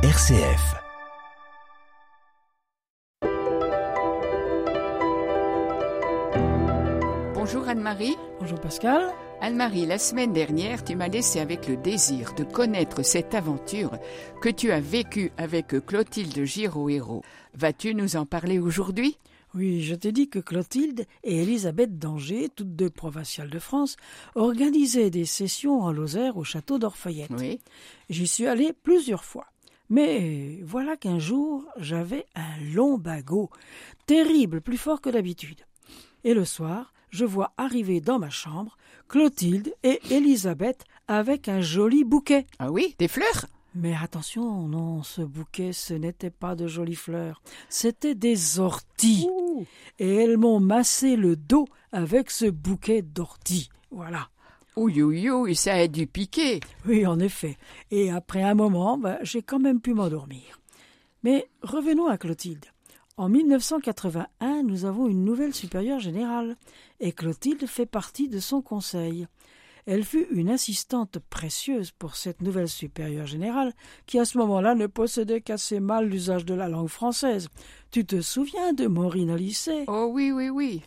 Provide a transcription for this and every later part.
RCF. Bonjour Anne-Marie. Bonjour Pascal. Anne-Marie, la semaine dernière, tu m'as laissé avec le désir de connaître cette aventure que tu as vécue avec Clotilde Giraud-Hérault. Vas-tu nous en parler aujourd'hui? Oui, je t'ai dit que Clotilde et Elisabeth d'Angers, toutes deux provinciales de France, organisaient des sessions en Lozère au château d'Orfeuillette. Oui. J'y suis allée plusieurs fois. Mais voilà qu'un jour, j'avais un long bagot, terrible, plus fort que d'habitude. Et le soir, je vois arriver dans ma chambre Clotilde et Elisabeth avec un joli bouquet. Ah oui, des fleurs? Mais attention, non, ce bouquet, ce n'était pas de jolies fleurs, c'était des orties. Et elles m'ont massé le dos avec ce bouquet d'orties. Voilà. Ouille, ça a dû piquer. Oui, en effet. Et après un moment, ben, j'ai quand même pu m'endormir. Mais revenons à Clotilde. En 1981, nous avons une nouvelle supérieure générale, et Clotilde fait partie de son conseil. Elle fut une assistante précieuse pour cette nouvelle supérieure générale, qui à ce moment-là ne possédait qu'assez mal l'usage de la langue française. Tu te souviens de Maureen au lycée Oh oui, oui, oui.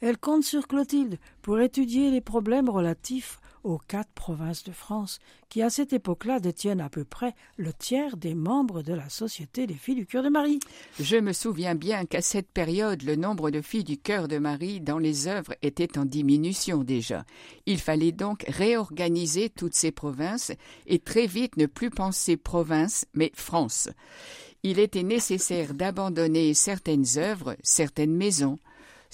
Elle compte sur Clotilde pour étudier les problèmes relatifs aux quatre provinces de France, qui à cette époque-là détiennent à peu près le tiers des membres de la Société des filles du cœur de Marie. Je me souviens bien qu'à cette période, le nombre de filles du cœur de Marie dans les œuvres était en diminution déjà. Il fallait donc réorganiser toutes ces provinces et très vite ne plus penser province, mais France. Il était nécessaire d'abandonner certaines œuvres, certaines maisons.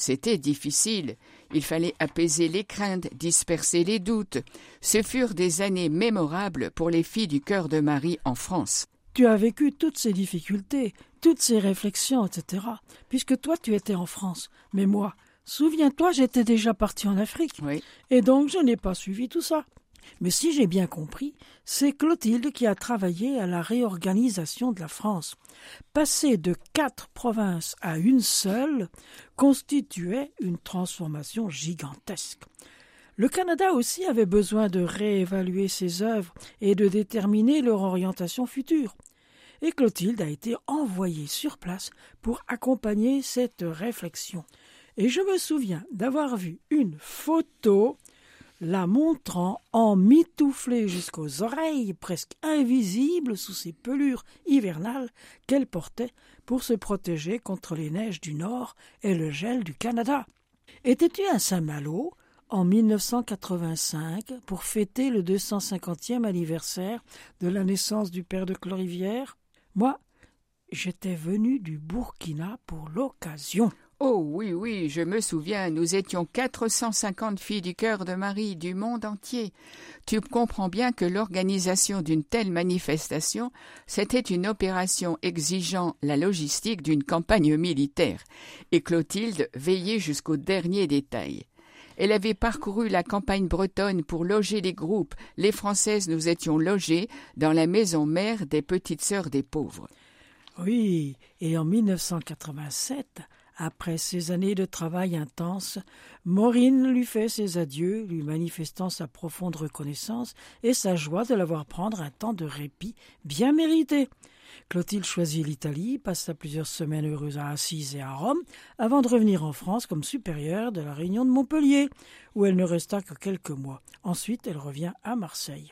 C'était difficile. Il fallait apaiser les craintes, disperser les doutes. Ce furent des années mémorables pour les filles du cœur de Marie en France. Tu as vécu toutes ces difficultés, toutes ces réflexions, etc. Puisque toi, tu étais en France. Mais moi, souviens-toi, j'étais déjà parti en Afrique. Oui. Et donc, je n'ai pas suivi tout ça. Mais si j'ai bien compris, c'est Clotilde qui a travaillé à la réorganisation de la France. Passer de quatre provinces à une seule constituait une transformation gigantesque. Le Canada aussi avait besoin de réévaluer ses œuvres et de déterminer leur orientation future. Et Clotilde a été envoyée sur place pour accompagner cette réflexion. Et je me souviens d'avoir vu une photo la montrant emmitouflée jusqu'aux oreilles, presque invisible sous ses pelures hivernales qu'elle portait pour se protéger contre les neiges du Nord et le gel du Canada. Étais-tu à Saint-Malo en 1985 pour fêter le 250e anniversaire de la naissance du père de Clorivière? Moi, j'étais venu du Burkina pour l'occasion. Oh oui, oui, je me souviens, nous étions 450 filles du cœur de Marie du monde entier. Tu comprends bien que l'organisation d'une telle manifestation, c'était une opération exigeant la logistique d'une campagne militaire, et Clotilde veillait jusqu'au dernier détail. Elle avait parcouru la campagne bretonne pour loger les groupes. Les Françaises nous étions logées dans la maison mère des petites sœurs des pauvres. Oui, et en 1987, après ces années de travail intense, Maureen lui fait ses adieux, lui manifestant sa profonde reconnaissance et sa joie de la voir prendre un temps de répit bien mérité. Clotilde choisit l'Italie, passa plusieurs semaines heureuses à Assise et à Rome, avant de revenir en France comme supérieure de la Réunion de Montpellier, où elle ne resta que quelques mois. Ensuite, elle revient à Marseille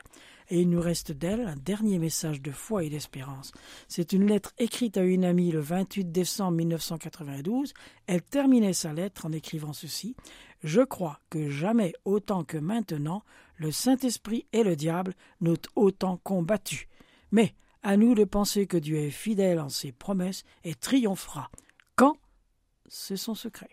et il nous reste d'elle un dernier message de foi et d'espérance. C'est une lettre écrite à une amie le 28 décembre 1992. Elle terminait sa lettre en écrivant ceci Je crois que jamais autant que maintenant, le Saint-Esprit et le diable n'ont autant combattu. Mais à nous de penser que Dieu est fidèle en ses promesses et triomphera. Quand? C'est son secret.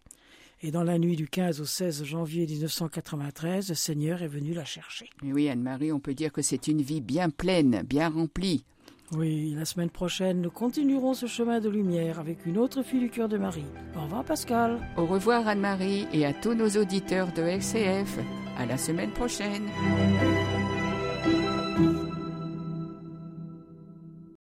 Et dans la nuit du 15 au 16 janvier 1993, le Seigneur est venu la chercher. Oui, Anne-Marie, on peut dire que c'est une vie bien pleine, bien remplie. Oui, la semaine prochaine, nous continuerons ce chemin de lumière avec une autre fille du cœur de Marie. Au revoir Pascal. Au revoir Anne-Marie et à tous nos auditeurs de XCF. À la semaine prochaine.